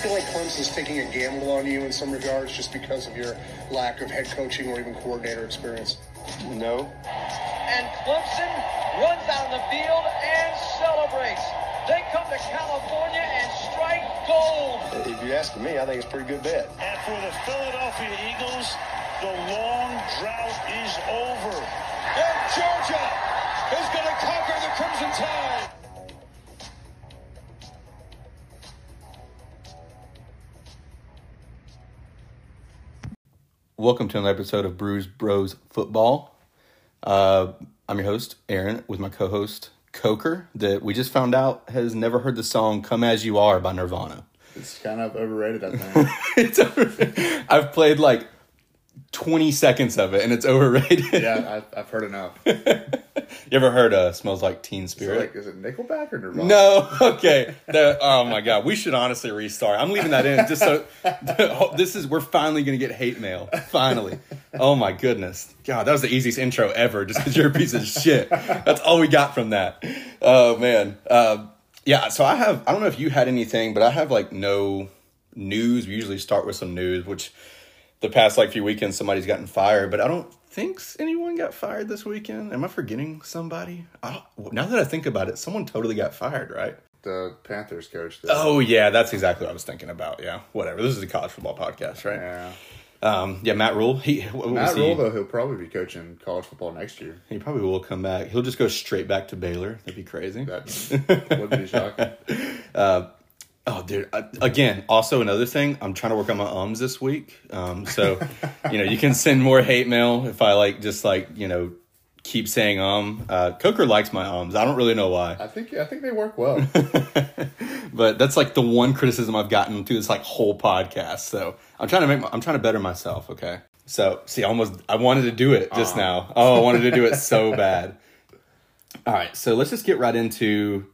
feel like Clemson's taking a gamble on you in some regards just because of your lack of head coaching or even coordinator experience? No. And Clemson runs out on the field and celebrates. They come to California and strike gold. If you're asking me, I think it's a pretty good bet. And for the Philadelphia Eagles, the long drought is over. And Georgia is going to conquer the Crimson Tide. Welcome to another episode of Brews Bros Football. Uh, I'm your host, Aaron, with my co host, Coker, that we just found out has never heard the song Come As You Are by Nirvana. It's kind of overrated, I think. it's over- I've played like 20 seconds of it and it's overrated. yeah, I've, I've heard enough. You ever heard uh, Smells Like Teen Is it Spirit? like, is it Nickelback or Nirvana? No, okay. The, oh my god, we should honestly restart. I'm leaving that in just so this is we're finally gonna get hate mail. Finally. Oh my goodness. God, that was the easiest intro ever, just because you're a piece of shit. That's all we got from that. Oh man. Uh, yeah, so I have I don't know if you had anything, but I have like no news. We usually start with some news, which the past like few weekends somebody's gotten fired, but I don't think anyone got fired this weekend. Am I forgetting somebody? I now that I think about it, someone totally got fired, right? The Panthers coach. Did. Oh yeah, that's exactly what I was thinking about. Yeah, whatever. This is a college football podcast, right? Yeah. Um, yeah, Matt Rhule. He what was Matt he? Rhule, though, he'll probably be coaching college football next year. He probably will come back. He'll just go straight back to Baylor. That'd be crazy. That would be shocking. Oh, dude. Uh, again, also another thing. I'm trying to work on my ums this week. Um, so, you know, you can send more hate mail if I like just like you know keep saying um. Uh, Coker likes my ums. I don't really know why, I think I think they work well. but that's like the one criticism I've gotten through this like whole podcast. So I'm trying to make. My, I'm trying to better myself. Okay. So see, I almost I wanted to do it just now. Oh, I wanted to do it so bad. All right, so let's just get right into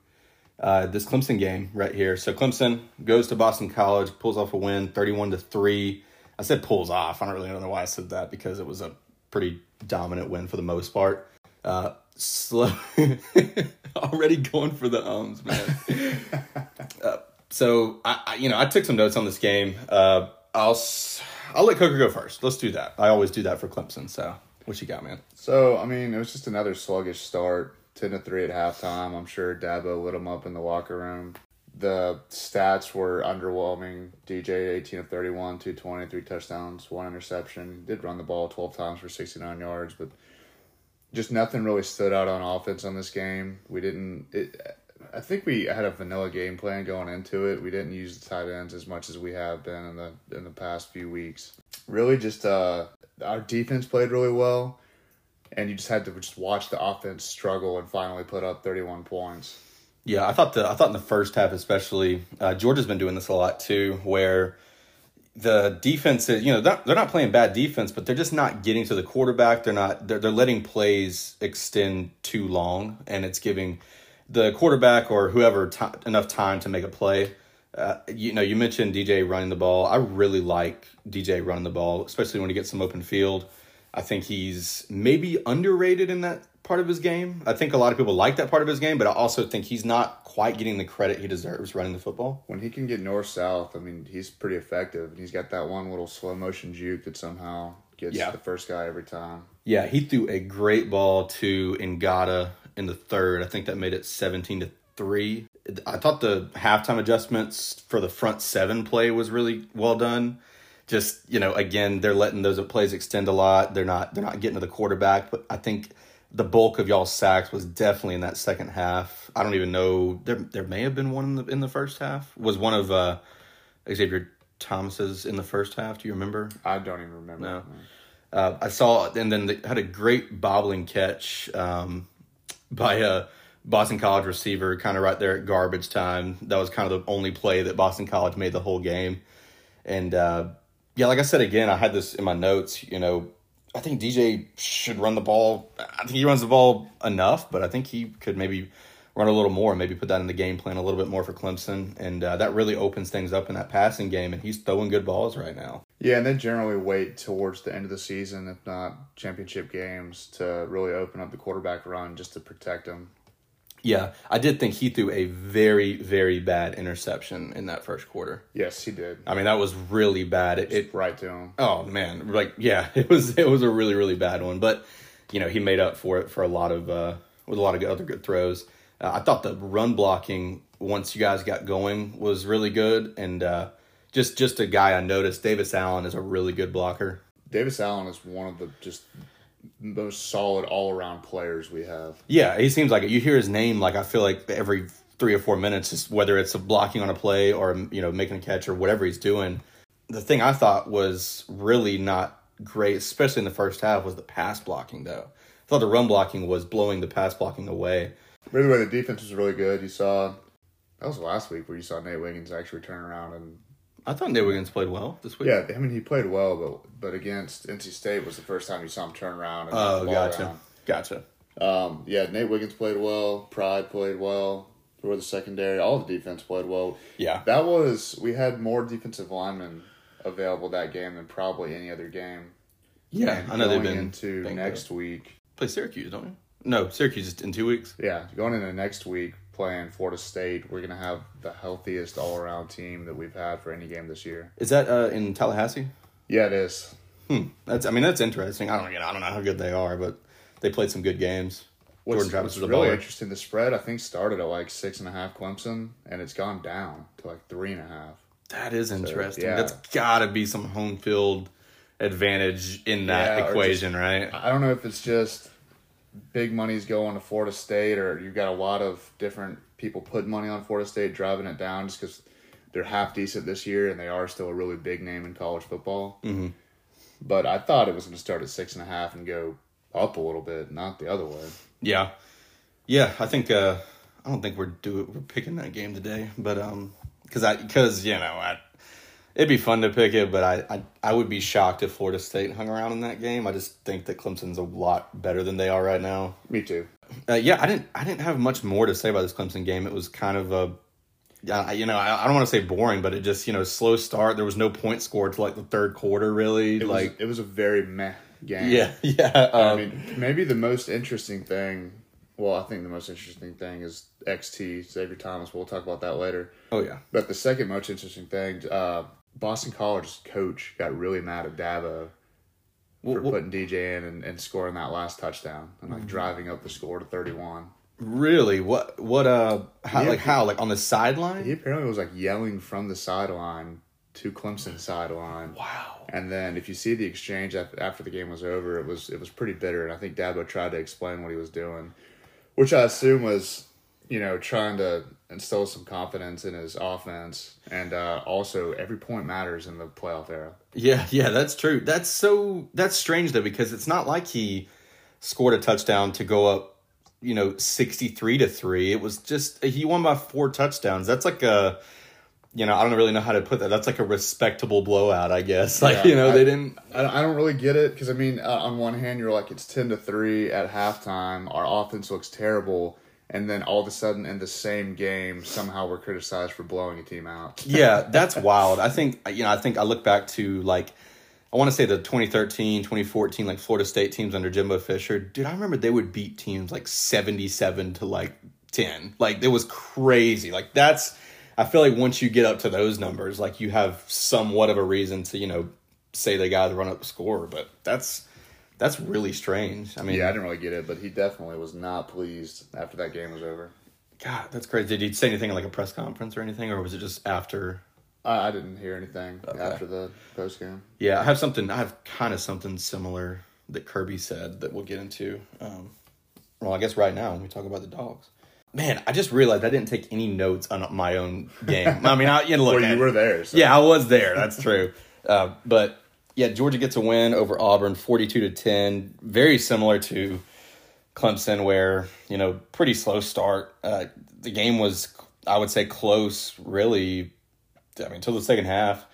uh, this Clemson game right here. So Clemson goes to Boston College, pulls off a win, thirty-one to three. I said pulls off. I don't really know why I said that because it was a pretty dominant win for the most part. Uh, slow, already going for the ums, man. uh, so I, I, you know, I took some notes on this game. Uh, I'll s- I'll let Coker go first. Let's do that. I always do that for Clemson. So what you got, man? so, I mean, it was just another sluggish start. 10 to 3 at halftime. I'm sure Dabo lit them up in the locker room. The stats were underwhelming. DJ 18 of 31, 220, three touchdowns, one interception. Did run the ball 12 times for 69 yards, but just nothing really stood out on offense on this game. We didn't. It, I think we had a vanilla game plan going into it. We didn't use the tight ends as much as we have been in the in the past few weeks. Really, just uh, our defense played really well, and you just had to just watch the offense struggle and finally put up thirty one points. Yeah, I thought the I thought in the first half especially, uh, Georgia's been doing this a lot too, where the defense is you know they're not, they're not playing bad defense, but they're just not getting to the quarterback. They're not they're they're letting plays extend too long, and it's giving the quarterback or whoever ti enough time to make a play. Uh, you know, you mentioned DJ running the ball. I really like DJ running the ball, especially when he gets some open field. I think he's maybe underrated in that part of his game. I think a lot of people like that part of his game, but I also think he's not quite getting the credit he deserves running the football. When he can get north south, I mean, he's pretty effective, and he's got that one little slow motion juke that somehow gets Yeah. the first guy every time. Yeah, he threw a great ball to Ngata in the third. I think that made it 17 to 3. I thought the halftime adjustments for the front seven play was really well done. Just, you know, again, they're letting those plays extend a lot. They're not they're not getting to the quarterback, but I think the bulk of y'all's sacks was definitely in that second half. I don't even know there there may have been one in the in the first half. Was one of uh Xavier Thomas's in the first half? Do you remember? I don't even remember. No. Uh, I saw, and then they had a great bobbling catch um, by a Boston College receiver, kind of right there at garbage time. That was kind of the only play that Boston College made the whole game. And uh, yeah, like I said again, I had this in my notes. You know, I think DJ should run the ball. I think he runs the ball enough, but I think he could maybe run a little more, maybe put that in the game plan a little bit more for Clemson, and uh, that really opens things up in that passing game. And he's throwing good balls right now. Yeah, and they generally wait towards the end of the season, if not championship games, to really open up the quarterback run just to protect him. Yeah, I did think he threw a very, very bad interception in that first quarter. Yes, he did. I mean, that was really bad. It, it right to him. oh man, like yeah, it was it was a really really bad one. But you know, he made up for it for a lot of uh, with a lot of other good throws. Uh, I thought the run blocking once you guys got going was really good, and uh, just just a guy I noticed. Davis Allen is a really good blocker. Davis Allen is one of the just most solid all around players we have. Yeah, he seems like it. You hear his name, like I feel like every three or four minutes, just whether it's a blocking on a play or you know making a catch or whatever he's doing. The thing I thought was really not great, especially in the first half, was the pass blocking. Though I thought the run blocking was blowing the pass blocking away. By the way, the defense was really good. You saw that was last week where you saw Nate Wiggins actually turn around and I thought Nate Wiggins played well this week. yeah, I mean he played well, but but against NC State was the first time you saw him turn around. And Oh, gotcha, down. gotcha. Um, yeah, Nate Wiggins played well. Pride played well. For the secondary, all the defense played well. Yeah, That was we had more defensive linemen available that game than probably any other game. yeah. And I know they've going been into next week. play Syracuse, don't you? No, Syracuse is in two weeks. Yeah, going into next week playing Florida State, we're gonna have the healthiest all around team that we've had for any game this year. Is that uh, in Tallahassee? Yeah, it is. Hmm. That's I mean that's interesting. I don't you know, I don't know how good they are, but they played some good games. What's, Jordan Travis what's really baller. interesting, the spread I think started at like six and a half Clemson, and it's gone down to like three and a half. That is interesting. yeah. That's got to be some home field advantage in that Yeah, equation, right? I don't know if it's just big money's going to Florida State, or you've got a lot of different people putting money on Florida State, driving it down just because they're half decent this year and they are still a really big name in college football. Mm-hmm. But I thought it was going to start at six and a half and go up a little bit, not the other way. Yeah, yeah. I think uh, I don't think we're do we're picking that game today, but um, because I because you know I. It'd be fun to pick it, but I, I I would be shocked if Florida State hung around in that game. I just think that Clemson's a lot better than they are right now. Me too. Uh, yeah, I didn't. I didn't have much more to say about this Clemson game. It was kind of a, you know, I, I don't want to say boring, but it just you know slow start. There was no point scored to like the third quarter, really. It like, was, it was a very meh game. yeah, yeah. I Um, mean, maybe the most interesting thing. Well, I think the most interesting thing is XT Xavier Thomas. We'll talk about that later. oh yeah, But the second most interesting thing, uh, Boston College's coach got really mad at Dabo for putting DJ in and, and scoring that last touchdown and like driving up the score to thirty one. really? What? What? Uh, how, Yeah, like how? Like on the sideline? He apparently was like yelling from the sideline to Clemson sideline. Wow. And then if you see the exchange after the game was over, it was it was pretty bitter. And I think Dabo tried to explain what he was doing, which I assume was, you know, trying to instill some confidence in his offense. And uh, also, every point matters in the playoff era. Yeah, yeah, that's true. That's so that's strange though because it's not like he scored a touchdown to go up, you know, 63 to 3. It was just he won by four touchdowns. That's like a you know, I don't really know how to put that. That's like a respectable blowout, I guess. Like, Yeah, you know, I- they didn't I don't, I don't really get it because I mean, uh, on one hand, you're like it's ten to three at halftime. Our offense looks terrible, and then all of a sudden, in the same game, somehow we're criticized for blowing a team out. yeah, that's wild. I think you know, I think I look back to like I want to say the 2013, 2014 like Florida State teams under Jimbo Fisher. Dude, I remember they would beat teams like 77 to like 10. Like it was crazy. Like that's I feel like once you get up to those numbers, like you have somewhat of a reason to, you know, say they got to run up the score, but that's that's really strange. I mean, Yeah, I didn't really get it, but he definitely was not pleased after that game was over. God, that's crazy. Did he say anything in like a press conference or anything, or was it just after? I, I didn't hear anything after the post game. Yeah, I have something. I have kind of something similar that Kirby said that we'll get into. Um, well, I guess right now when we talk about the dogs. Man, I just realized I didn't take any notes on my own game. I mean, I, you know, look, Well, you I- were there. So. Yeah, I was there. That's true. uh, but yeah, Georgia gets a win over Auburn, forty-two to ten. Very similar to Clemson, where you know pretty slow start. Uh, the game was, I would say, close. Really, I mean, until the second half,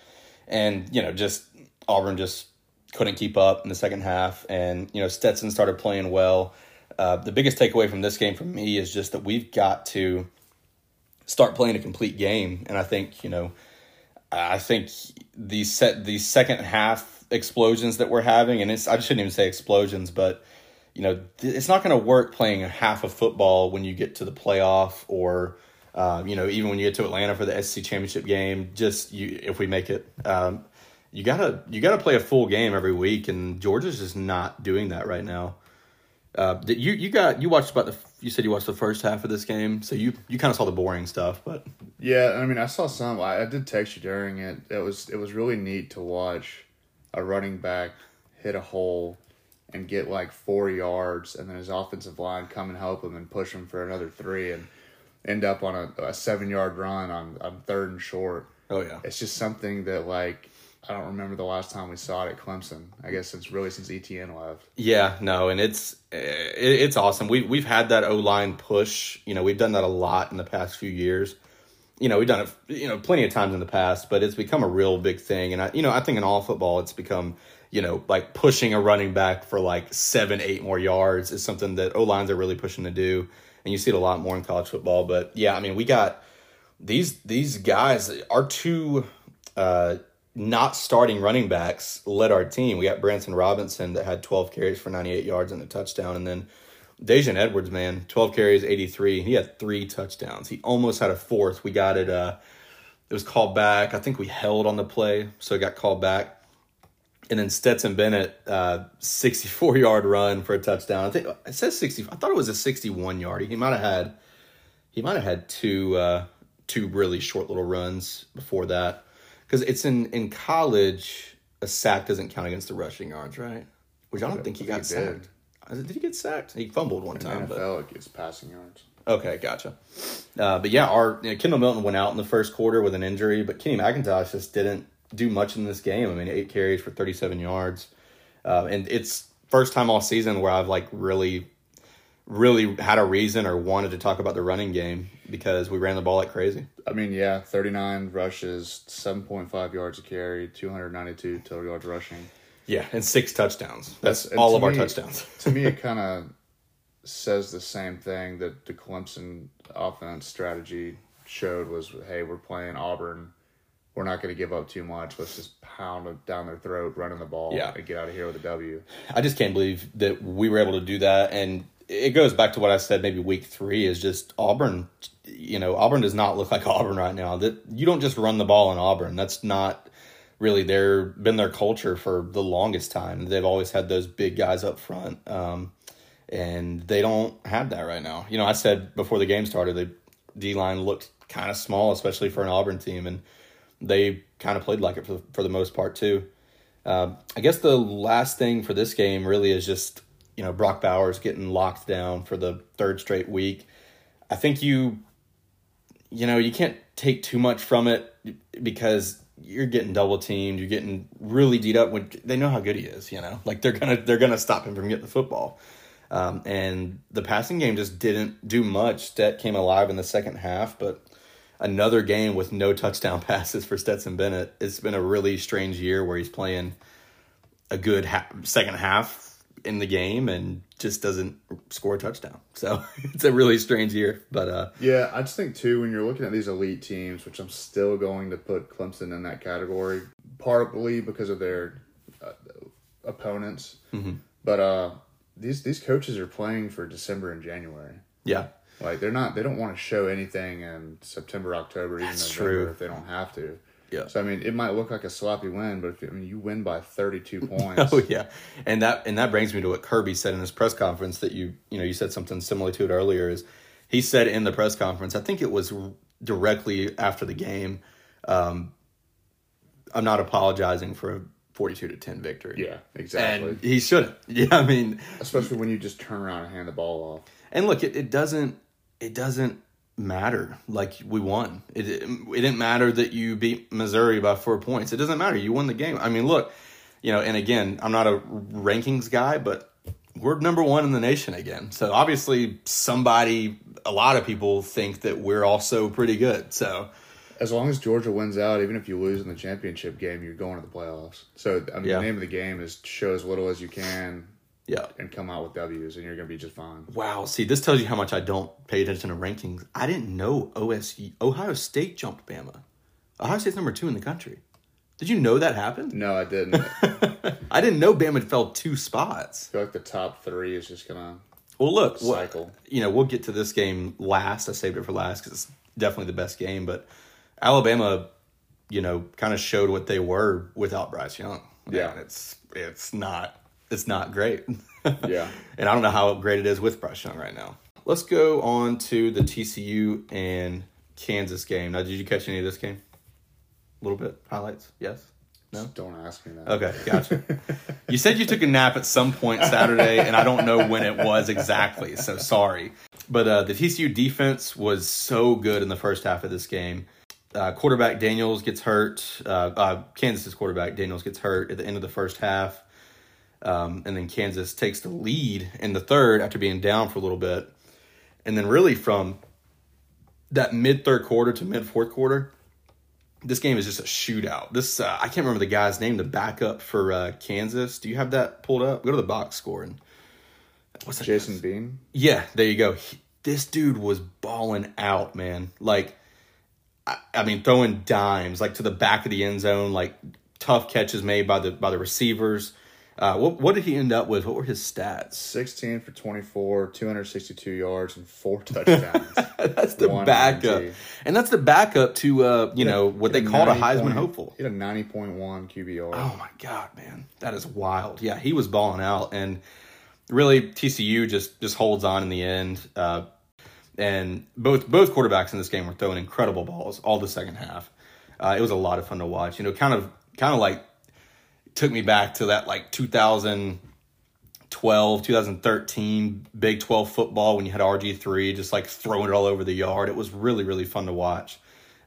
and you know, just Auburn just couldn't keep up in the second half, and you know, Stetson started playing well. Uh, the biggest takeaway from this game for me is just that we've got to start playing a complete game, and I think you know. I think the set the second half explosions that we're having, and it's I shouldn't even say explosions, but you know, th- it's not going to work playing a half of football when you get to the playoff or, uh, you know, even when you get to Atlanta for the SEC championship game. Just you, if we make it, um, you gotta you gotta play a full game every week, and Georgia's just not doing that right now. Uh, you you got you watched about the you said you watched the first half of this game, so you you kind of saw the boring stuff, but Yeah, I mean, I saw some. I, I did text you during it. It was it was really neat to watch a running back hit a hole and get like four yards, and then his offensive line come and help him and push him for another three, and end up on a, a seven yard run on, on third and short. oh yeah, It's just something that like I don't remember the last time we saw it at Clemson. I guess since really since Etienne left. Yeah, no, and it's it, it's awesome. We we've had that O line push. You know, we've done that a lot in the past few years. You know, we've done it you know plenty of times in the past, but it's become a real big thing. And I you know I think in all football it's become you know like pushing a running back for like seven eight more yards is something that O lines are really pushing to do, and you see it a lot more in college football. But yeah, I mean we got these these guys are two uh not starting running backs led our team. We got Branson Robinson that had 12 carries for 98 yards and a touchdown. And then Daijun Edwards, man, 12 carries, 83. He had three touchdowns. He almost had a fourth. We got it. Uh, it was called back. I think we held on the play, so it got called back. And then Stetson Bennett, uh, 64 yard run for a touchdown. I think it says 60. I thought it was a 61 yard. He might have had, he might have had two, uh, two really short little runs before that because it's in in college a sack doesn't count against the rushing yards, right? Which I don't think he got he sacked. I said, Did he get sacked? He fumbled one In time, but NFL, it gets passing yards. okay, gotcha. Uh, but yeah, our you know, Kendall Milton went out in the first quarter with an injury, but Kenny McIntosh just didn't do much in this game. I mean, eight carries for thirty seven yards, uh, and it's first time all season where I've like really, really had a reason or wanted to talk about the running game because we ran the ball like crazy. I mean, yeah, 39 rushes, 7.5 yards a carry, 292 total yards rushing. Yeah, and six touchdowns. That's and all of our touchdowns. to me, it kind of says the same thing that the Clemson offense strategy showed was, hey, we're playing Auburn. We're not going to give up too much. Let's just pound it down their throat, running the ball, Yeah. and get out of here with a W. I just can't believe that we were able to do that. And it goes back to what I said maybe week three is just Auburn, you know, Auburn does not look like Auburn right now. That you don't just run the ball in Auburn. That's not really their been their culture for the longest time. They've always had those big guys up front. Um, and they don't have that right now. You know, I said before the game started, the D line looked kind of small, especially for an Auburn team, and they kind of played like it for for the most part too. Um, I guess the last thing for this game really is just you know Brock Bowers getting locked down for the third straight week. I think you, you know, you can't take too much from it because you're getting double teamed. You're getting really beat up when they know how good he is. You know, like they're gonna they're gonna stop him from getting the football. Um, and the passing game just didn't do much. Stet came alive in the second half, but another game with no touchdown passes for Stetson Bennett. It's been a really strange year where he's playing a good ha- second half in the game and just doesn't score a touchdown. So it's a really strange year. But uh, Yeah, I just think too when you're looking at these elite teams, which I'm still going to put Clemson in that category, partly because of their uh, opponents, but uh, these these coaches are playing for December and January. yeah, Like they're not, they don't want to show anything in September, October, even That's November true. if they don't have to. Yeah. So I mean, it might look like a sloppy win, but if I mean you win by 32 points, Oh yeah, and that and that brings me to what Kirby said in his press conference that you you know you said something similar to it earlier. Is he said in the press conference? I think it was directly after the game. Um, I'm not apologizing for a 42 to 10 victory. yeah, exactly. and he shouldn't. Yeah, I mean, Especially when you just turn around and hand the ball off. and look, it, it doesn't it doesn't matter. Like we won. It, it it didn't matter that you beat Missouri by four points. It doesn't matter. You won the game. I mean, look, you know. And again, I'm not a rankings guy, but we're number one in the nation again. So obviously, somebody, a lot of people think that we're also pretty good. So As long as Georgia wins out, even if you lose in the championship game, you're going to the playoffs. So I mean, Yeah. the name of the game is show as little as you can yeah. and come out with W's, and you're going to be just fine. Wow. See, this tells you how much I don't pay attention to rankings. I didn't know OSU, Ohio State jumped Bama. Ohio State's number two in the country. Did you know that happened? No, I didn't. I I didn't know Bama had fell two spots. feel like the top three is just gonna Well, look, cycle. you know, we'll get to this game last. I saved it for last because it's definitely the best game. But Alabama, you know, kind of showed what they were without Bryce Young. Yeah. And it's it's not it's not great. Yeah. and I don't know how great it is with Bryce Young right now. Let's go on to the TCU and Kansas game. Now, did you catch any of this game? A little bit highlights. Yes. No. Don't ask me that. Okay, gotcha. you said you took a nap at some point Saturday, and I don't know when it was exactly, so sorry. But uh, the TCU defense was so good in the first half of this game. Uh, quarterback Daniels gets hurt. Uh, uh, Kansas's quarterback Daniels gets hurt at the end of the first half. Um, and then Kansas takes the lead in the third after being down for a little bit. And then, really, from that mid third quarter to mid fourth quarter, this game is just a shootout. This uh, I can't remember the guy's name, the backup for uh, Kansas. Do you have that pulled up? Go to the box score and what's that? Jason guy's- Bean. Yeah, there you go. He- this dude was balling out, man. Like, I, I mean, throwing dimes like to the back of the end zone, like tough catches made by the by the receivers. Uh, what what did he end up with? What were his stats? 16 for 24, 262 yards, and four touchdowns. That's the One backup, INT. and that's the backup to uh, you know what they He called a Heisman point- hopeful. He had a 90.1 QBR. Oh my god, man, that is wild. Yeah, he was balling out, and really TCU just just holds on in the end. Uh, and both both quarterbacks in this game were throwing incredible balls all the second half. Uh, it was a lot of fun to watch. You know, kind of kind of like took me back to that like 2012, 2013 Big 12 football when you had RG3 just like throwing it all over the yard. It was really really fun to watch.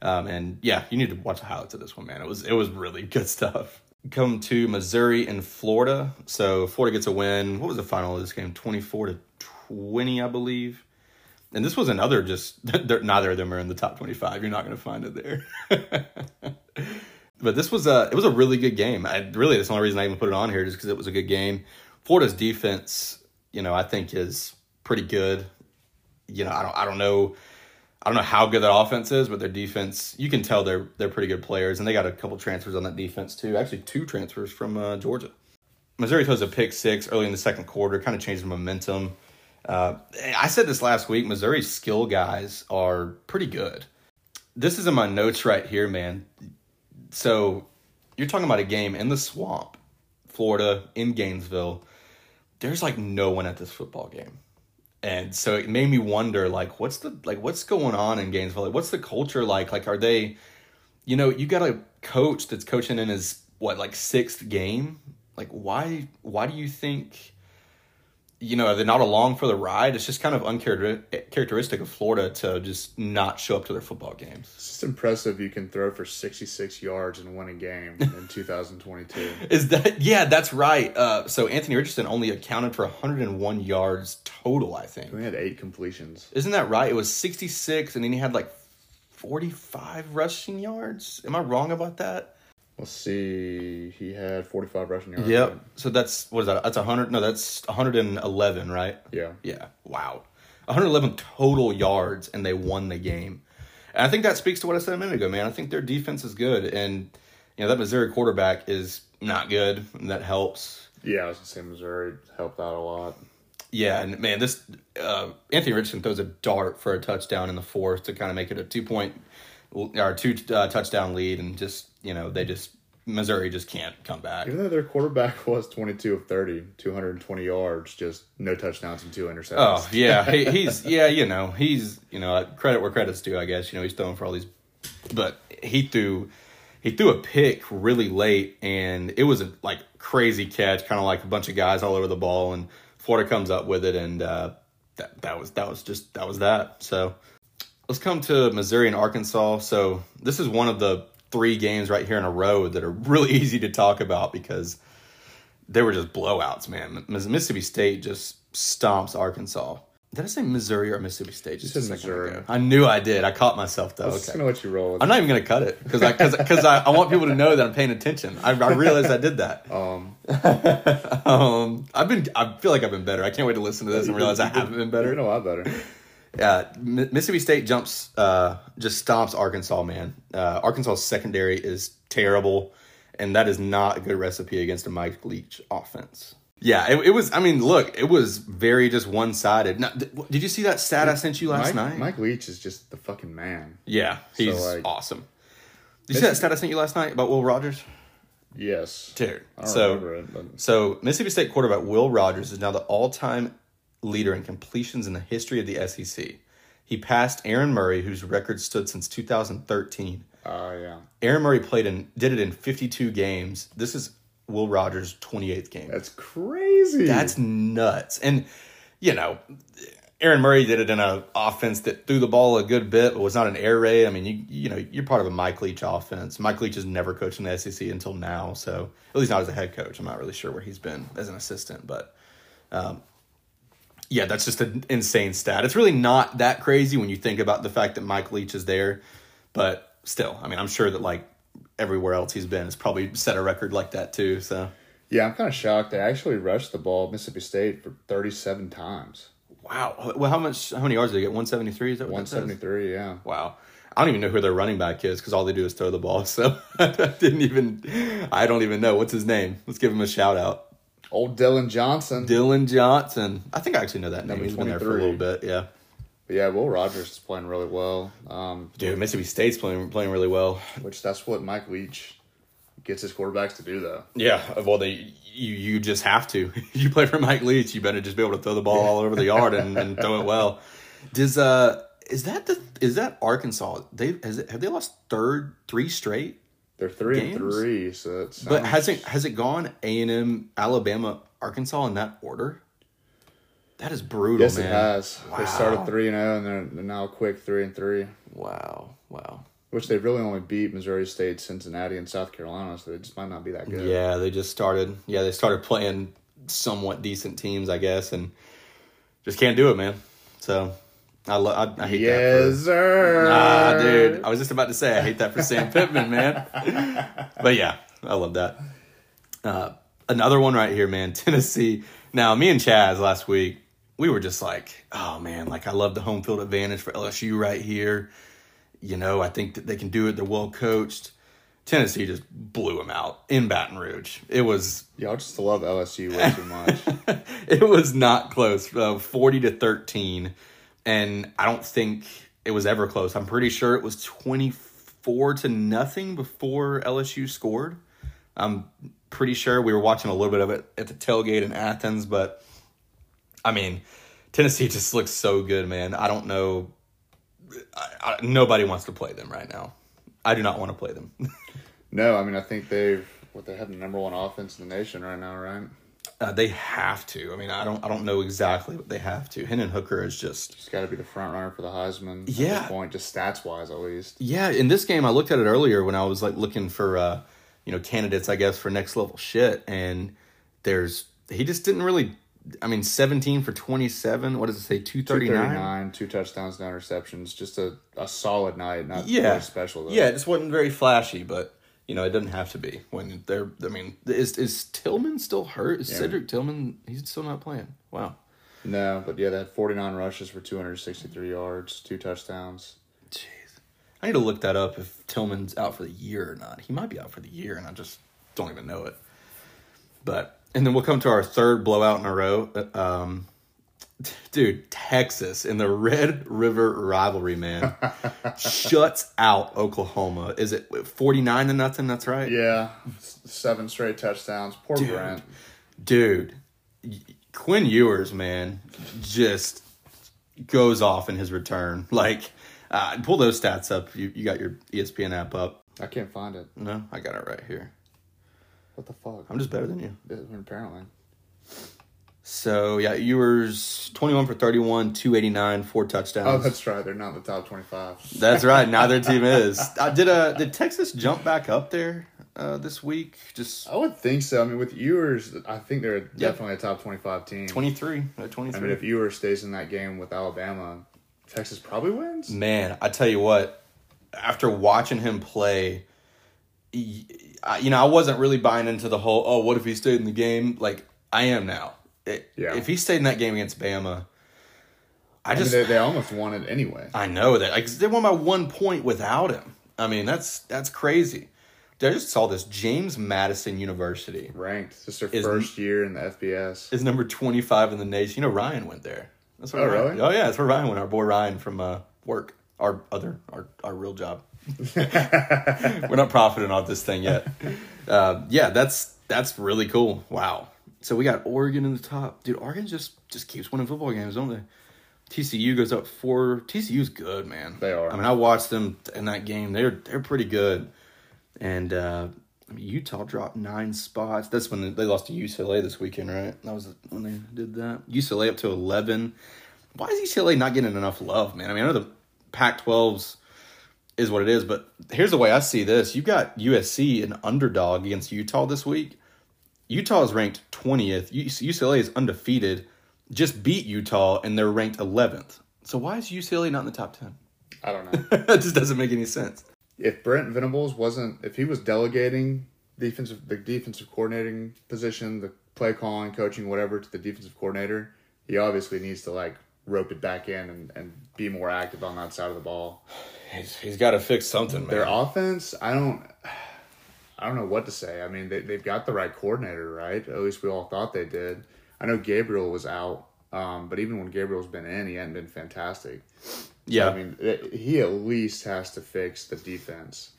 Um, and yeah, you need to watch the highlights of this one, man. It was it was really good stuff. Come to Missouri and Florida. So Florida gets a win. What was the final of this game? Twenty four to twenty, I believe. And this was another just neither of them are in the top twenty five. You're not going to find it there. but this was a it was a really good game. I really that's the only reason I even put it on here just because it was a good game. Florida's defense, you know, I think is pretty good. You know, I don't I don't know I don't know how good that offense is, but their defense, you can tell they're they're pretty good players, and they got a couple transfers on that defense too. Actually, two transfers from uh, Georgia. Missouri throws a pick six early in the second quarter, kind of changed the momentum. Uh, I said this last week. Missouri's skill guys are pretty good. This is in my notes right here, man. So you're talking about a game in the swamp, Florida, in Gainesville. There's like no one at this football game. And so it made me wonder like what's the like what's going on in Gainesville? Like what's the culture like? Like are they you know you got a coach that's coaching in his what like sixth game? Like why why do you think you know they're not along for the ride it's just kind of uncharacteristic of Florida to just not show up to their football games It's just impressive you can throw for 66 yards and win a game in 2022. Is that yeah? That's right. Uh, so Anthony Richardson only accounted for 101 yards total. I think. We had eight completions. Isn't that right? It was 66, and then he had like 45 rushing yards. Am I wrong about that? Let's see. He had 45 rushing yards. Yep. So that's what is that? That's 100. No, that's 111, right? Yeah. Yeah. Wow. 111 total yards, and they won the game. And I think that speaks to what I said a minute ago, man. I think their defense is good, and you know that Missouri quarterback is not good, and that helps. Yeah, I was gonna say Missouri helped out a lot. Yeah, and man, this uh, Anthony Richardson throws a dart for a touchdown in the fourth to kind of make it a two point or two uh, touchdown lead, and just you know they just Missouri just can't come back. Even though their quarterback was 22 of 30, 220 yards, just no touchdowns and two interceptions. Oh yeah, he, he's yeah, you know he's you know credit where credit's due, I guess. You know he's throwing for all these, but he threw he threw a pick really late, and it was a like crazy catch, kind of like a bunch of guys all over the ball, and Florida comes up with it, and uh, that that was that was just that was that. So let's come to Missouri and Arkansas. So this is one of the three games right here in a row that are really easy to talk about because they were just blowouts, man. Mississippi State just stomps Arkansas. Did I say Missouri or Mississippi State? Just You said Missouri. ago. I knew I did. I caught myself though. I was just Okay. gonna let you roll. I'm not even gonna cut it because I because I, I want people to know that I'm paying attention. I, I realized I did that. Um, Um, I've been I feel like I've been better. I can't wait to listen to this and realize I haven't been better. doing a lot better. Uh, Mi- Mississippi State jumps, uh, just stomps Arkansas, man. Uh, Arkansas secondary is terrible, and that is not a good recipe against a Mike Leach offense. Yeah, it, it was. I mean, look, it was very just one sided. Did you see that stat I sent you last Mike, night? Mike Leach is just the fucking man. yeah, he's like- awesome. Did you see that stat I sent you last night about Will Rogers? Yes. Dude, so remember it, so Mississippi State quarterback Will Rogers is now the all-time leader in completions in the history of the SEC. He passed Aaron Murray, whose record stood since 2013. oh yeah. Aaron Murray played in did it in 52 games. This is Will Rogers' 28th game. That's crazy. That's nuts. And you know, Aaron Murray did it in an offense that threw the ball a good bit, but was not an air raid. I mean, you you know, you're part of a Mike Leach offense. Mike Leach has never coached in the SEC until now, so at least not as a head coach. I'm not really sure where he's been as an assistant, but um, yeah, that's just an insane stat. It's really not that crazy when you think about the fact that Mike Leach is there, but still, I mean, I'm sure that like everywhere else he's been has probably set a record like that too. So yeah, I'm kind of shocked. They actually rushed the ball Mississippi State for 37 times. wow, well, how much? How many yards did they get? 173? Is that what that says? 173. Yeah. Wow. I don't even know who their running back is because all they do is throw the ball. So I didn't even, I don't even know. What's his name? Let's give him a shout out. Old Dillon Johnson. Dillon Johnson. I think I actually know that name. He's been there for a little bit. Yeah. But yeah, Will Rogers is playing really well. Um, Dude, Mississippi State's playing playing really well. which that's what Mike Leach gets his quarterbacks to do, though. Yeah. Well, they you you just have to. you play for Mike Leach. You better just be able to throw the ball all over the yard and, and throw it well. Does uh is that the is that Arkansas? They has it, have they lost third three straight? They're three Games? and three, so it's But has it has it gone A and M, Alabama, Arkansas in that order? That is brutal, Yes, man. it has. They started three and zero, and they're, they're now quick three and three. Wow, wow. Which they've really only beat Missouri State, Cincinnati, and South Carolina, so they just might not be that good. Yeah, they just started. Yeah, they started playing somewhat decent teams, I guess, and just can't do it, man. So I lo- I, I hate Yes, that. For, sir. ah, dude, I was just about to say I hate that for Sam Pittman, man. But yeah, I love that. Uh, another one right here, man. Tennessee. Now, me and Chaz last week, we were just like, oh man, like I love the home field advantage for LSU right here. You know, I think that they can do it. They're well coached. Tennessee just blew them out in Baton Rouge. It was Y'all just love LSU way too much. it was not close, uh, forty to thirteen, and I don't think it was ever close. I'm pretty sure it was twenty four to nothing before LSU scored. I'm pretty sure we were watching a little bit of it at the tailgate in Athens, but I mean, Tennessee just looks so good, man. I don't know. I, I, nobody wants to play them right now. I do not want to play them. no, I mean I think they've what they have the number one offense in the nation right now, right? Uh, they have to. I mean, I don't. I don't know exactly, but they have to. Hendon Hooker is just He's got to be the front runner for the Heisman. At Yeah. this point, just stats wise, at least. Yeah, in this game, I looked at it earlier when I was like looking for, uh, you know, candidates, I guess, for next level shit. And there's, he just didn't really, I mean, 17 for 27. What does it say? 239? 239, two touchdowns, no interceptions. Just a, a solid night. Not Yeah. special though. Yeah, it just wasn't very flashy, but, you know, it doesn't have to be when they're, I mean, is, is Tillman still hurt? Is Cedric Tillman, he's still not playing. Wow. No, but yeah, that 49 rushes for 263 yards, two touchdowns. Jeez. I need to look that up if Tillman's out for the year or not. He might be out for the year, and I just don't even know it. But and then we'll come to our third blowout in a row. Uh, Um, dude, Texas in the Red River rivalry, man, shuts out Oklahoma. Is it forty nine to nothing? That's right. Yeah, seven straight touchdowns. Poor Dude. Grant. dude. Quinn Ewers, man, just goes off in his return. Like, uh, pull those stats up. You you got your ESPN app up? I can't find it. No, I got it right here. What the fuck? I'm just better than you. Apparently. So yeah, Ewers twenty one for thirty one, two eighty nine, four touchdowns. Oh, that's right. They're not in the top 25. That's right. Neither team is. Uh, did uh did Texas jump back up there uh, this week? Just I would think so. I mean, with Ewers, I think they're definitely a top 25 team. twenty three. Twenty I mean, if Ewers stays in that game with Alabama, Texas probably wins. Man, I tell you what, after watching him play, you know, I wasn't really buying into the whole, oh, what if he stayed in the game? Like, I am now. It, Yeah. If he stayed in that game against Bama, I I mean, just, they, they almost won it anyway. I know that. Like, they won by one point without him. I mean, that's, that's crazy. I just saw this. James Madison University Ranked. Just their Is- first year in the FBS. is number 25 in the nation. You know, Ryan went there. That's where Oh, Ryan, really? Oh, yeah, that's where Ryan went. Our boy Ryan from uh, work, our other, our, our real job. We're not profiting off this thing yet. Uh, yeah, that's that's really cool. Wow. So we got Oregon in the top. Dude, Oregon just just keeps winning football games, don't they? TCU goes up four. TCU's good, man. They are. I mean, I watched them in that game. They're they're pretty good. And uh, I mean, Utah dropped nine spots. That's when they lost to UCLA this weekend, right? That was when they did that. UCLA up to eleven. Why is UCLA not getting enough love, man? I mean, I know the Pac-12's is what it is, but here's the way I see this: you've got USC an underdog against Utah this week. Utah is ranked twentieth. UCLA is undefeated. Just beat Utah, and they're ranked eleventh. So why is UCLA not in the top ten? I don't know. that just doesn't make any sense. if Brent Venables wasn't, if he was delegating defensive, the defensive coordinating position, the play calling, coaching, whatever, to the defensive coordinator, he obviously needs to like rope it back in and, and be more active on that side of the ball. He's, he's got to fix something, man. Their offense, I don't, I don't know what to say. I mean, they they've got the right coordinator, right? At least we all thought they did. I know Gabriel was out, um, but even when Gabriel's been in, he hadn't been fantastic. yeah. I mean, it, he at least has to fix the defense.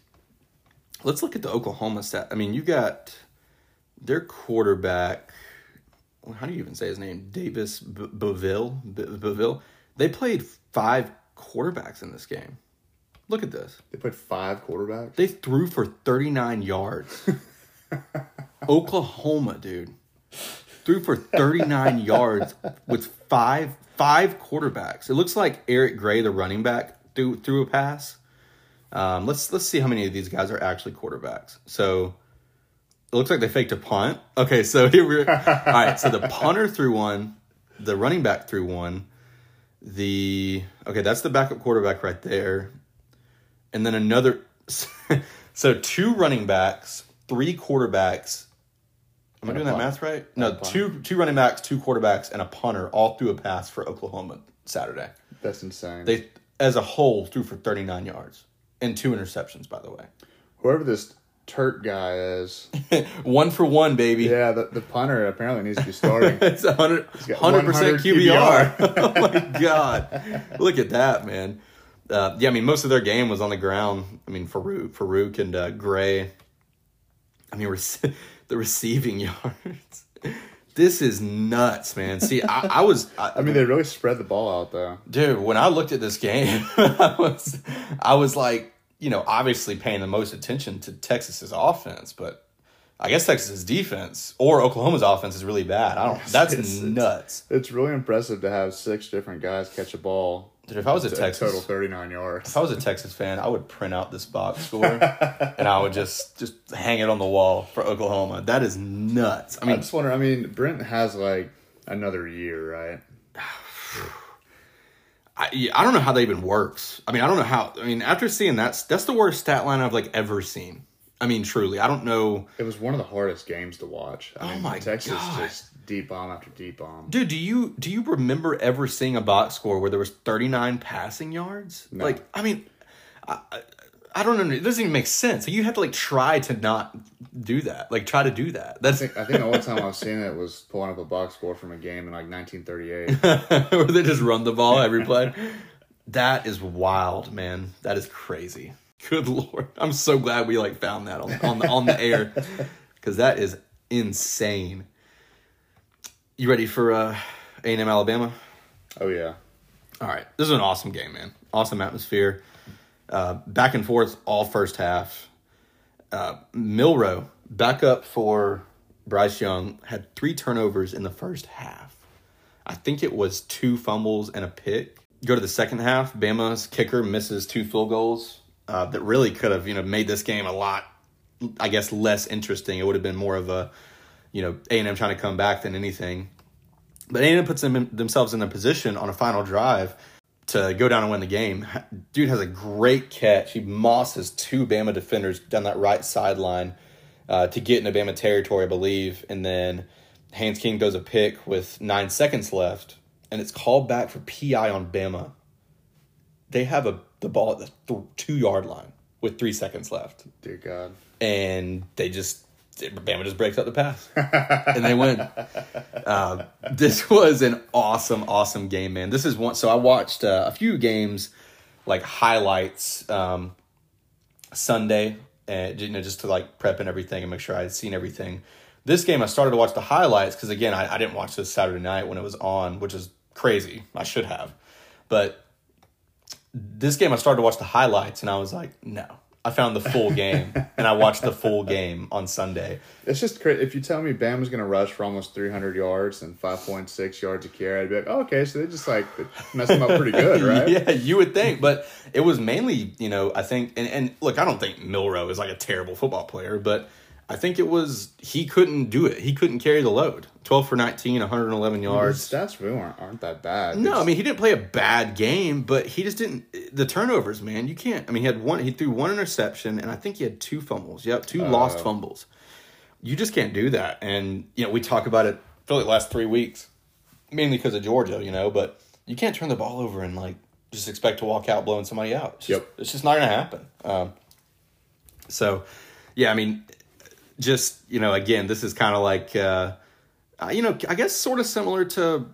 Let's look at the Oklahoma stat. I mean, you got their quarterback. How do you even say his name? Davis B- Baville. B- Baville. They played five quarterbacks in this game. Look at this. They put five quarterbacks. They threw for 39 yards. Oklahoma, dude. Threw for 39 yards with five five quarterbacks. It looks like Eric Gray, the running back, threw threw a pass. Um, let's let's see how many of these guys are actually quarterbacks. So it looks like they faked a punt. Okay, so here we're all right. So the punter threw one, the running back threw one, the okay that's the backup quarterback right there, and then another. So two running backs, three quarterbacks. Am I doing that math right? No, And a punt. two two running backs, two quarterbacks, and a punter all threw a pass for Oklahoma Saturday. That's insane. They, as a whole, threw for 39 yards and two interceptions, by the way. Whoever this Turk guy is, one for one, baby. yeah, the, the punter apparently needs to be starting. It's a hundred got hundred percent 100 QBR. oh my god! Look at that, man. Uh, yeah, I mean, most of their game was on the ground. I mean, Farouk, Farouk and uh, Gray. I mean, rec- the receiving yards. This is nuts, man. See, I, I was, I, I mean, they really spread the ball out though. dude. When I looked at this game, I was, I was like, you know, obviously paying the most attention to Texas's offense, but I guess Texas's defense or Oklahoma's offense is really bad. I don't. That's It's- it's- nuts. It's really impressive to have six different guys catch a ball. Dude, if I was a to Texas, total thirty nine yards. if I was a Texas fan, I would print out this box score and I would just just hang it on the wall for Oklahoma. That is nuts. I mean, I just wonder. I mean, Brent has like another year, right? I, I don't know how that even works. I mean, I don't know how. I mean, after seeing that, that's the worst stat line I've like ever seen. I mean, truly, I don't know, It was one of the hardest games to watch. I Oh mean, my Texas God. just deep bomb after deep bomb. dude. Do you do you remember ever seeing a box score where there was thirty nine passing yards? No. Like, I mean, I, I, I don't know. It doesn't even make sense. You have to like try to not do that. Like, try to do that. That's I think, I think the only time I've seen it was pulling up a box score from a game in like 1938. where they just run the ball every play. That is wild, man. That is crazy. Good lord, I'm so glad we like found that on on the, on the air because that is insane. You ready for uh, A&M Alabama? oh yeah, All right, this is an awesome game, man. Awesome atmosphere. Uh, back and forth all first half. Uh, Milroe back up for Bryce Young had three turnovers in the first half. I think it was two fumbles and a pick. Go to the second half. Bama's kicker misses two field goals uh, that really could have you know made this game a lot, I guess, less interesting. It would have been more of a you know A and M trying to come back than anything. But A&M puts them themselves in a position on a final drive to go down and win the game. Dude has a great catch. He mosses two Bama defenders down that right sideline uh, to get into Bama territory, I believe. And then Haynes King does a pick with nine seconds left, and it's called back for PI on Bama. They have a the ball at the th- two yard line. with three seconds left, Dear God. and they just Bama just breaks up the pass, and they win. Uh, this was an awesome, awesome game, man. This is one. So I watched uh, a few games, like highlights, um, Sunday, and you know, just to like prep and everything and make sure I had seen everything. This game, I started to watch the highlights because again, I, I didn't watch this Saturday night when it was on, which is crazy. I should have, but this game, I started to watch the highlights, and I was like, no. I found the full game, and I watched the full game on Sunday. It's just crazy. If you tell me Bama's going to rush for almost 300 yards and 5.6 yards a carry, I'd be like, oh, okay, so they just like messed them up pretty good, right? yeah, you would think, but it was mainly, you know, I think, and, and look, I don't think Milroe is like a terrible football player, but I think it was he couldn't do it. He couldn't carry the load. Twelve for 19, 111 His yards. stats really aren't, aren't that bad. No, I mean he didn't play a bad game, but he just didn't. The turnovers, man, you can't. I mean, he had one. He threw one interception, and I think he had two fumbles. Yep, two lost fumbles. You just can't do that. And you know, we talk about it for like the last three weeks, mainly because of Georgia. You know, but you can't turn the ball over and like just expect to walk out blowing somebody out. It's just, Yep. it's just not going to happen. Um, so, yeah, I mean, just you know, again, this is kind of like, uh, uh, you know, I guess sort of similar to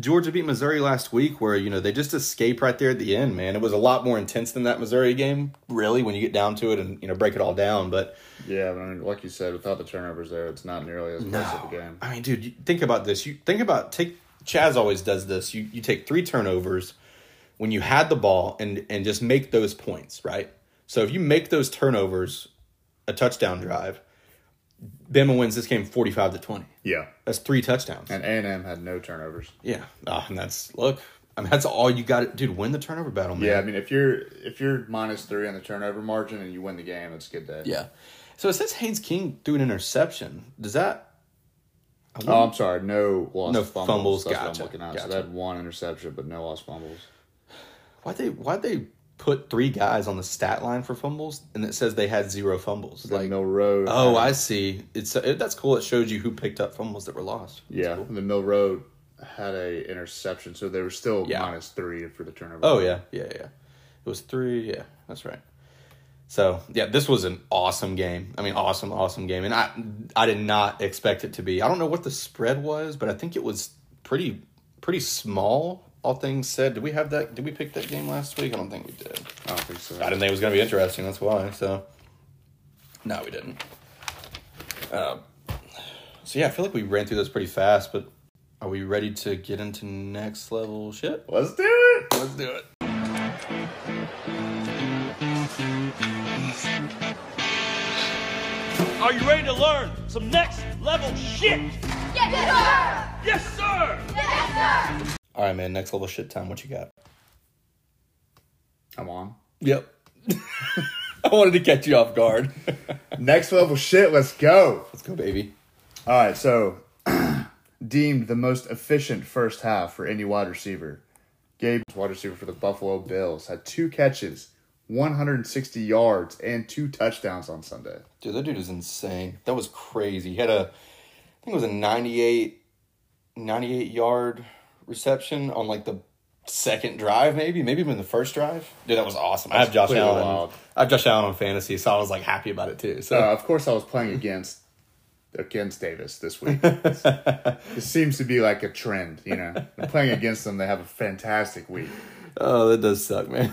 Georgia beat Missouri last week, where you know they just escape right there at the end. Man, it was a lot more intense than that Missouri game, really, when you get down to it and you know break it all down. But Yeah, but I mean, like you said, without the turnovers there, it's not nearly as close of a game. I mean, dude, think about this. You think about take Chaz always does this. You you take three turnovers when you had the ball and and just make those points, right? So if you make those turnovers a touchdown drive, Bama wins this game forty five to twenty. Yeah, That's three touchdowns. and A and M had no turnovers. yeah, oh, and that's look. I mean, that's all you got. Dude, win the turnover battle, man. Yeah, I mean, if you're if you're minus three on the turnover margin and you win the game, it's a good day. Yeah. So it says Haynes King threw an interception. Does that? Oh, I'm sorry, no lost No fumbles. fumbles, That's gotcha, what I'm looking at. So they had one interception, but no lost fumbles. Why'd they why'd they put three guys on the stat line for fumbles and it says they had zero fumbles? Like Like Milroe. oh, I see. It's it, that's cool. It shows you who picked up fumbles that were lost. That's yeah. cool. The Milroe had a interception, so they were still Yeah. minus three for the turnover. Oh yeah, yeah, yeah. It was three. Yeah, that's right. So yeah, this was an awesome game. I mean, awesome, awesome game, and I I did not expect it to be. I don't know what the spread was, but I think it was pretty pretty small. All things said, did we have that? Did we pick that game last week? I don't think we did. I don't think so. I didn't think it was going to be interesting. That's why. So, no, we didn't. Um, so yeah, I feel like we ran through this pretty fast, but are we ready to get into next level shit? Let's do it. Let's do it. Are you ready to learn some next level shit? Yes, sir! Yes, sir! Yes, sir! All right, man. Next level shit time. What you got? I'm on. Yep. I wanted to catch you off guard. Next level shit. Let's go. Let's go, baby. All right, so deemed the most efficient first half for any wide receiver. Gabe, wide receiver for the Buffalo Bills, had two catches, 160 yards, and two touchdowns on Sunday. Dude, that dude is insane. That was crazy. He had a, I think it was a 98, 98 yard reception on like the second drive, maybe, maybe even the first drive. Dude, that was awesome. I have Josh Allen. wild. I have Josh Allen on fantasy, so I was like happy about it too. So Uh, of course, I was playing against against Davis this week. it seems to be like a trend, you know. I'm playing against them; they have a fantastic week. Oh, that does suck, man.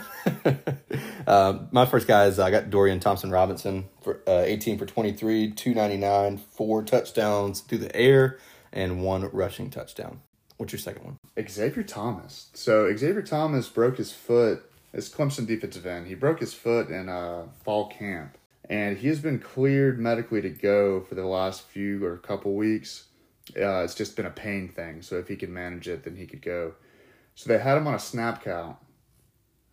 um, my first guy is I got Dorian Thompson Robinson for uh, 18 for 23, 299, four touchdowns through the air, and one rushing touchdown. What's your second one? Xavier Thomas. So Xavier Thomas broke his foot as Clemson defensive end. He broke his foot in a fall camp, and he has been cleared medically to go for the last few or couple weeks. Uh, it's just been a pain thing. So if he can manage it, then he could go. So they had him on a snap count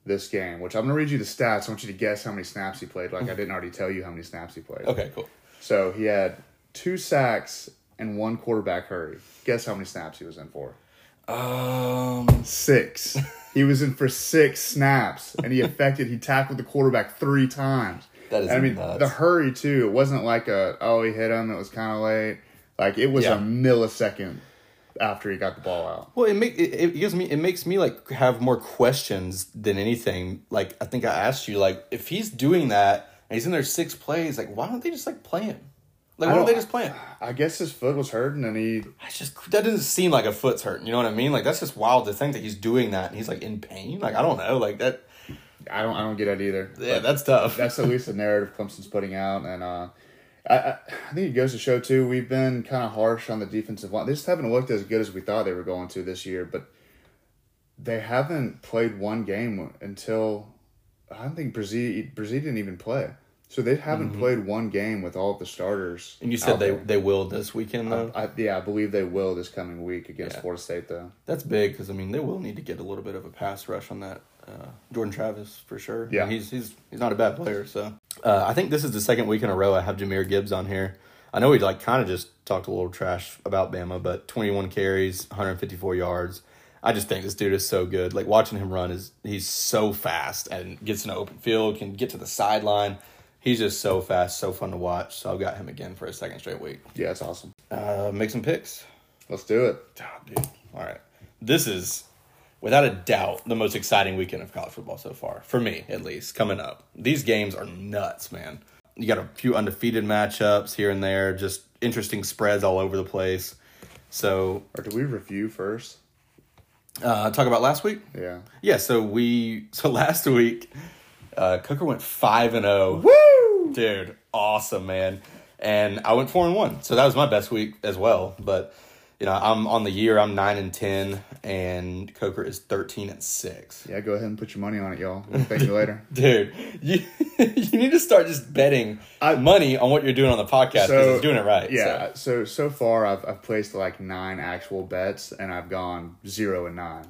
this game, which I'm gonna read you the stats. I want you to guess how many snaps he played. Like I didn't already tell you how many snaps he played. Okay, cool. So he had two sacks and one quarterback hurry. Guess how many snaps he was in for? Um, Six. he was in for six snaps, and he affected. He tackled the quarterback three times. That is I mean, nuts. the hurry too. It wasn't like a oh he hit him. It was kind of late. Like it was Yeah. a millisecond after he got the ball out. Well, it make it, it gives me it makes me like have more questions than anything. Like I think I asked you, like if he's doing that and he's in there six plays, like why don't they just like play him? Like why don't they just play him? I guess his foot was hurting, and he It's just that doesn't seem like a foot's hurting. You know what I mean? Like that's just wild to think that he's doing that and he's like in pain. Like I don't know. Like that. I don't I don't get it either. Yeah, But that's tough. that's at least the narrative Clemson's putting out, and uh, I, I I think it goes to show too. We've been kind of harsh on the defensive line. They just haven't looked as good as we thought they were going to this year, but they haven't played one game until I don't think Bresee Bresee didn't even play. So they haven't played one game with all of the starters. and you said they there. they will this weekend though. I, yeah, I believe they will this coming week against Yeah. Florida State, though. That's big because I mean they will need to get a little bit of a pass rush on that uh, Jordan Travis for sure. Yeah. he's he's he's not a bad player. So uh, I think this is the second week in a row I have Jahmyr Gibbs on here. I know we like kind of just talked a little trash about Bama, but twenty one carries, one hundred fifty four yards. I just think this dude is so good. Like watching him run is he's so fast and gets in an open field, can get to the sideline. He's just so fast, so fun to watch. So I've got him again for a second straight week. Yeah, it's awesome. Uh, make some picks. Let's do it. Oh, dude. All right. This is, without a doubt, the most exciting weekend of college football so far, for me at least, coming up. These games are nuts, man. You got a few undefeated matchups here and there, just interesting spreads all over the place. So, Or do we review first? uh, talk about last week? Yeah. Yeah, so we, so last week, uh, Coker went 5 and 0. Woo! Dude, awesome, man. And I went four and one, so that was my best week as well. But you know, I'm on the year. I'm nine and ten, and Coker is thirteen and six. Yeah, go ahead and put your money on it, y'all. We'll thank you later. Dude, you you need to start just betting I- money on what you're doing on the podcast because it's doing it right. Yeah. so. So so far, I've I've placed like nine actual bets, and I've gone zero and nine.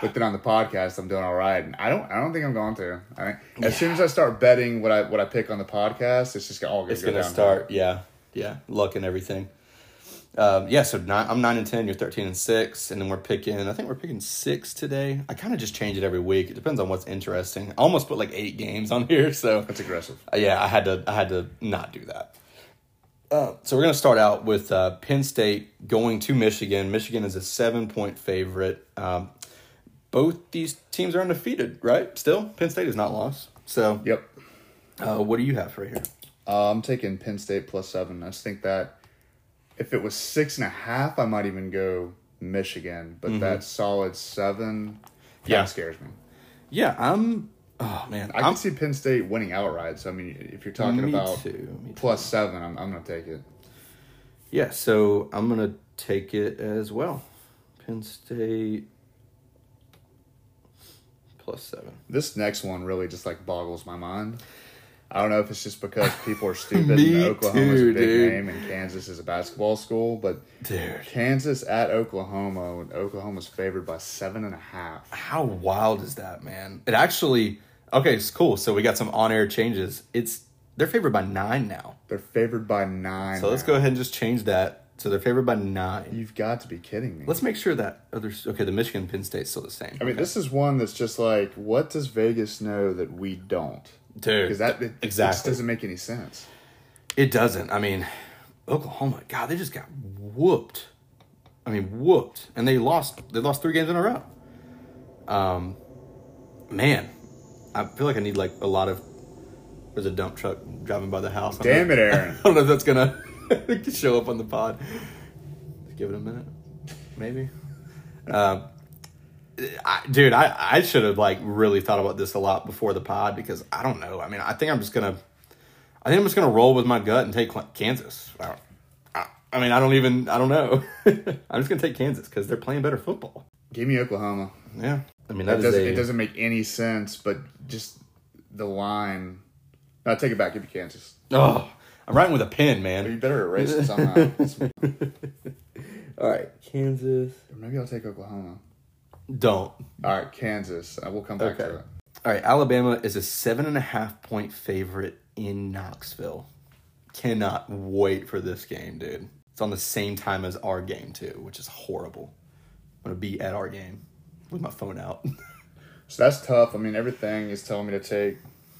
But then on the podcast, I'm doing all right, and I don't I don't think I'm going to. I think as soon as I start betting what I what I pick on the podcast, it's just all gonna it's go gonna start. Yeah, yeah, luck and everything. Um, yeah, so nine, I'm nine and ten. You're thirteen and six, and then we're picking. I think we're picking six today. I kind of just change it every week. It depends on what's interesting. I almost put like eight games on here, so That's aggressive. Uh, yeah, I had to I had to not do that. Uh, so we're gonna start out with uh, Penn State going to Michigan. Michigan is a seven point favorite. Um, both these teams are undefeated, right? Still, Penn State is not lost. So, Yep. uh, what do you have right here? Uh, I'm taking Penn State plus seven. I just think that if it was six and a half, I might even go Michigan. But that solid seven, kind Mm-hmm. Yeah. of scares me. Yeah, I'm. Oh man, I I'm can see Penn State winning outright. So I mean, if you're talking about too, me too. plus seven, I'm I'm gonna take it. Yeah, so I'm gonna take it as well. Penn State plus seven. This next one really just like boggles my mind. I don't know if it's just because people are stupid Me and Oklahoma's too, a big dude. name and Kansas is a basketball school, but Dude, Kansas at Oklahoma, and Oklahoma's favored by seven and a half. how wild is that, man? It actually okay, it's cool. So we got some on-air changes. It's they're favored by nine now. They're favored by nine. So let's go ahead and just change that. So they're favored by nine. You've got to be kidding me. Let's make sure that others. Okay, the Michigan Penn State's still the same. I mean, this is one that's just like, what does Vegas know that we don't? dude, Because that it, it just exactly doesn't make any sense. It doesn't. I mean, Oklahoma. God, they just got whooped. I mean, whooped, and they lost. They lost three games in a row. Um, man, I feel like I need like a lot of. There's a dump truck driving by the house. Damn it, Aaron. I don't know if that's gonna show up on the pod. Give it a minute, maybe. Um, I, dude, I, I should have like really thought about this a lot before the pod because I don't know. I mean, I think I'm just gonna, I think I'm just gonna roll with my gut and take Kansas. I, don't, I, I mean, I don't even, I don't know. I'm just gonna take Kansas because they're playing better football. Give me Oklahoma. Yeah, I mean that, doesn't, a, it doesn't make any sense, but just the line. No, take it back. Give me Kansas. Oh, I'm writing with a pen, man. You better erase it somehow. All right, Kansas. Or Maybe I'll take Oklahoma. Don't. All right, Kansas. I will come back to Okay. it. All right, Alabama is a seven and a half point favorite in Knoxville. Cannot wait for this game, dude. It's on the same time as our game too, which is horrible. I'm gonna be at our game with my phone out. So that's tough. I mean, everything is telling me to take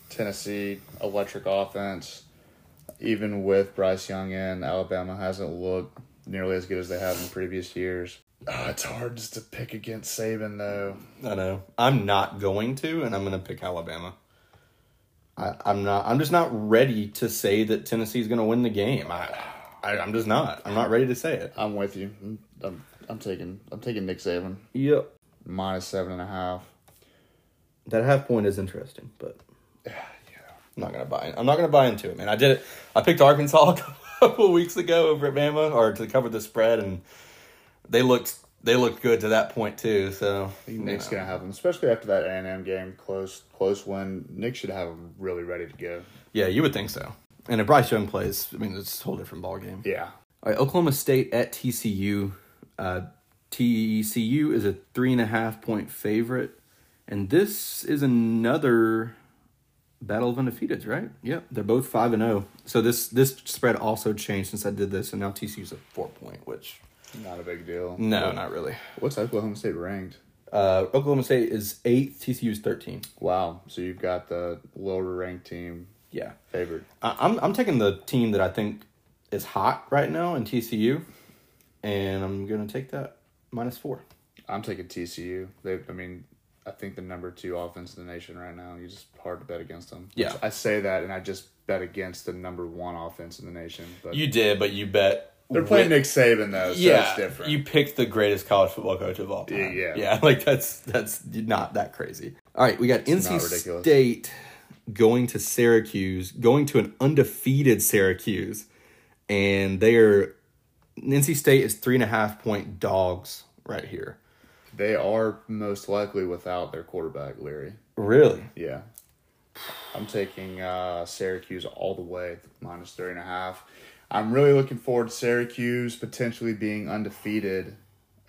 Tennessee electric offense. Even with Bryce Young in, Alabama hasn't looked nearly as good as they have in previous years. Oh, it's hard just to pick against Saban though. I know. I'm not going to, and I'm going to pick Alabama. I, I'm not. I'm just not ready to say that Tennessee's going to win the game. I, I, I'm just not. I'm not ready to say it. I'm with you. I'm, I'm, I'm taking I'm taking Nick Saban Yep. minus seven and a half. That half point is interesting, but I'm not gonna buy. I'm not gonna buy into it, man. I did it. I picked Arkansas a couple weeks ago over at Bama, or to cover the spread, and they looked they looked good to that point too. So Nick's gonna have them, especially after that A and M game, close close win. Nick should have them really ready to go. yeah, you would think so. And if Bryce Young plays, I mean, it's a whole different ball game. Yeah, All right, Oklahoma State at TCU. Uh, TCU is a three and a half point favorite, and this is another battle of undefeateds, right? Yep, they're both five and zero. So this this spread also changed since I did this, and now TCU's a four point, which not a big deal. no, not really. What's Oklahoma State ranked? Uh, Oklahoma State is eighth, TCU's thirteen. Wow. So you've got the lower ranked team Yeah, favored. I, I'm I'm taking the team that I think is hot right now in TCU, and I'm gonna take that minus four. I'm taking TCU. They, I mean, I think the number two offense in the nation right now. You just hard to bet against them. Yeah. I say that, and I just bet against the number one offense in the nation. But You did, but you bet. they're playing Nick Saban though, so yeah, it's different. you picked the greatest college football coach of all time. Yeah, yeah. yeah. Like that's that's not that crazy. All right, we got not NC. State going to Syracuse, going to an undefeated Syracuse, and they are NC State is three and a half point dogs right here. They are most likely without their quarterback, Leary. Really? Yeah. I'm taking uh, Syracuse all the way, minus three and a half. I'm really looking forward to Syracuse potentially being undefeated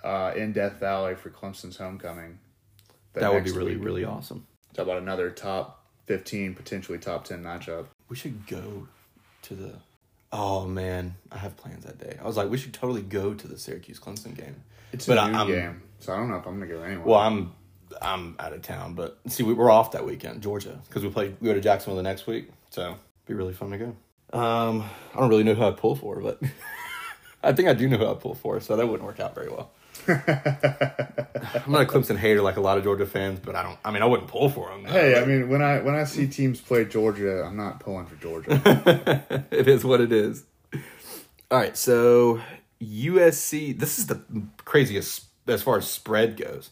uh, in Death Valley for Clemson's homecoming. That would be really week. really awesome. Talk about another top 15, potentially top 10 matchup. We should go to the. Oh man, I have plans that day. I was like, we should totally go to the Syracuse Clemson game. It's But a I- noon I'm- game, so I don't know if I'm to go anywhere. Well, I'm I'm out of town, but see, we, we're off that weekend, Georgia, because we play. We go to Jacksonville the next week, so be really fun to go. Um, I don't really know who I'd pull for, but I think I do know who I'd pull for, so that wouldn't work out very well. I'm not a Clemson hater like a lot of Georgia fans, but I don't. I mean, I wouldn't pull for them. Hey, I mean, when I when I see teams play Georgia, I'm not pulling for Georgia. it is what it is. All right, so USC. This is the craziest as far as spread goes.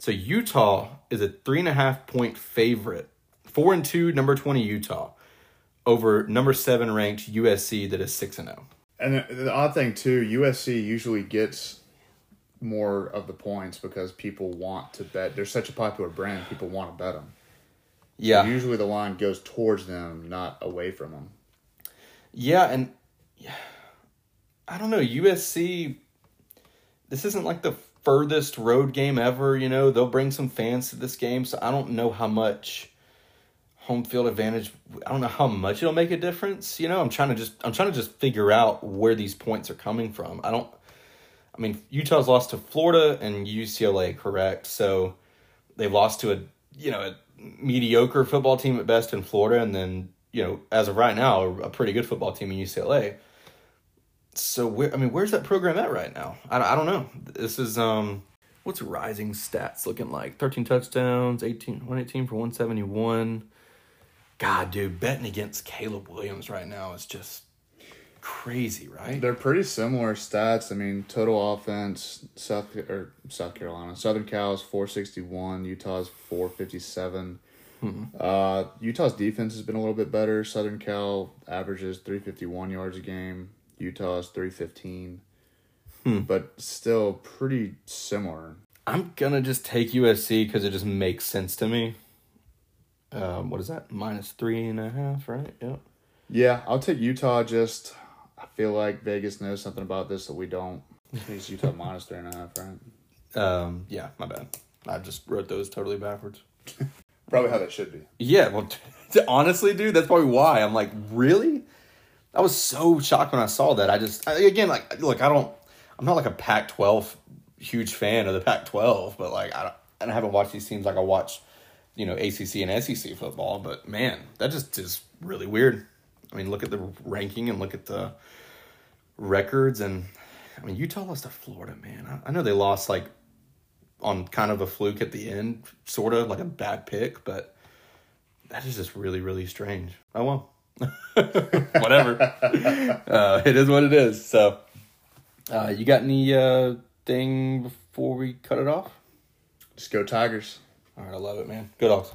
So Utah is a three and a half point favorite, four and two, number twenty Utah, over number seven ranked USC that is six and oh. zero. And the, the odd thing too, USC usually gets more of the points because people want to bet. They're such a popular brand, people want to bet them. Yeah, Usually the line goes towards them, not away from them. yeah, and yeah, I don't know USC. This isn't like the furthest road game ever. You know they'll bring some fans to this game, so I don't know how much home field advantage. I don't know how much it'll make a difference. You know, I'm trying to just I'm trying to just figure out where these points are coming from. I don't. I mean, Utah's lost to Florida and UCLA, correct? So they've lost to a you know a mediocre football team at best in Florida, and then you know as of right now a pretty good football team in UCLA. So where I mean, where's that program at right now? I, I don't know. This is um, what's Rising stats looking like? Thirteen touchdowns, 18, 118 for one seventy one. God, dude, betting against Caleb Williams right now is just crazy, right? They're pretty similar stats. I mean, total offense, South or South Carolina, Southern Cal is four sixty one, Utah's four fifty seven. Uh, Utah's defense has been a little bit better. Southern Cal averages three fifty one yards a game. Utah's three fifteen, but still pretty similar. I'm gonna just take USC because it just makes sense to me. Um, what is that? Minus three and a half, right? Yep. Yeah, I'll take Utah. Just I feel like Vegas knows something about this that we don't. It's Utah minus three and a half, right? Um, yeah, my bad. I just wrote those totally backwards. Probably how they should be. Yeah, well, honestly, dude, that's probably why I'm like, really? I was so shocked when I saw that. I just, I, again, like, look, I don't, I'm not like a Pac-12 huge fan of the Pac-12, but like, I don't, and I haven't watched these teams like I watch, you know, ACC and SEC football. But man, that just is really weird. I mean, look at the ranking and look at the records, and I mean, Utah lost to Florida, man. I, I know they lost like on kind of a fluke at the end, sort of like a bad pick, but that is just really, really strange. Oh well, whatever. uh, it is what it is. So, uh, you got any uh, thing before we cut it off? Just go Tigers. All right, I love it, man. Go dogs.